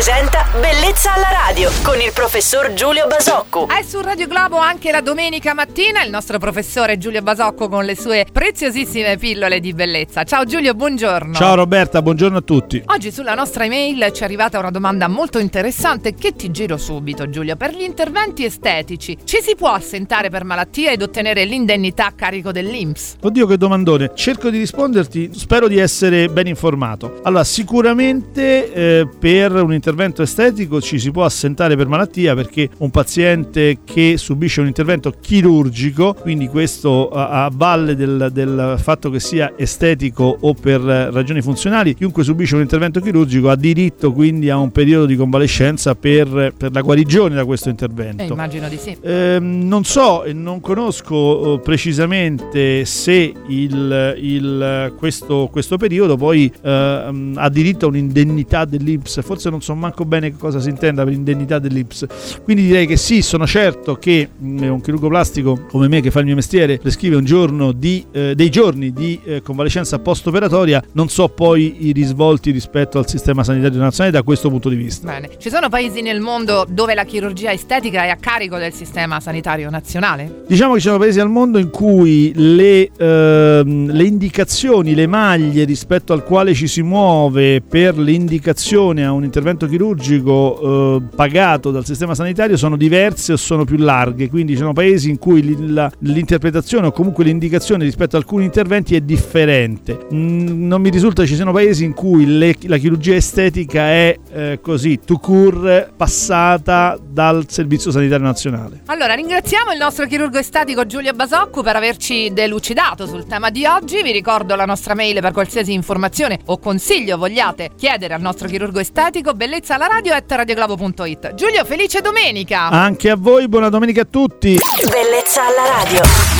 presenta Bellezza alla radio con il professor Giulio Basocco. È su Radio Globo anche la domenica mattina il nostro professore Giulio Basocco con le sue preziosissime pillole di bellezza. Ciao Giulio, buongiorno. Ciao Roberta, buongiorno a tutti. Oggi sulla nostra email ci è arrivata una domanda molto interessante che ti giro subito Giulio. Per gli interventi estetici ci si può assentare per malattia ed ottenere l'indennità a carico dell'INPS? Oddio che domandone. Cerco di risponderti, spero di essere ben informato. Allora, sicuramente eh, per un intervento estetico ci si può assentare per malattia perché un paziente che subisce un intervento chirurgico, quindi questo a, a valle del, del, fatto che sia estetico o per ragioni funzionali, chiunque subisce un intervento chirurgico ha diritto quindi a un periodo di convalescenza per, per la guarigione da questo intervento. Eh, immagino di sì. Eh, non so e non conosco eh, precisamente se il, il, questo, questo, periodo poi eh, ha diritto a un'indennità dell'Ips, forse non so manco bene cosa si intenda per indennità dell'Ips. Quindi direi che sì, sono certo che mh, un chirurgo plastico come me che fa il mio mestiere prescrive un giorno di, eh, dei giorni di eh, convalescenza post-operatoria, non so poi i risvolti rispetto al sistema sanitario nazionale da questo punto di vista. Bene, ci sono paesi nel mondo dove la chirurgia estetica è a carico del sistema sanitario nazionale? Diciamo che ci sono paesi al mondo in cui le, ehm, le indicazioni, le maglie rispetto al quale ci si muove per l'indicazione a un intervento chirurgico eh, pagato dal sistema sanitario sono diverse o sono più larghe, quindi ci sono paesi in cui l'interpretazione o comunque l'indicazione rispetto ad alcuni interventi è differente. Mm, non mi risulta ci siano paesi in cui le, la chirurgia estetica è eh, così, to cure, passata dal Servizio Sanitario Nazionale. Allora, ringraziamo il nostro chirurgo estetico Giulio Basocco per averci delucidato sul tema di oggi. Vi ricordo la nostra mail per qualsiasi informazione o consiglio vogliate chiedere al nostro chirurgo estetico bellezza alla radio at radioglobo.it. Giulio, felice domenica! Anche a voi, buona domenica a tutti! Bellezza alla radio.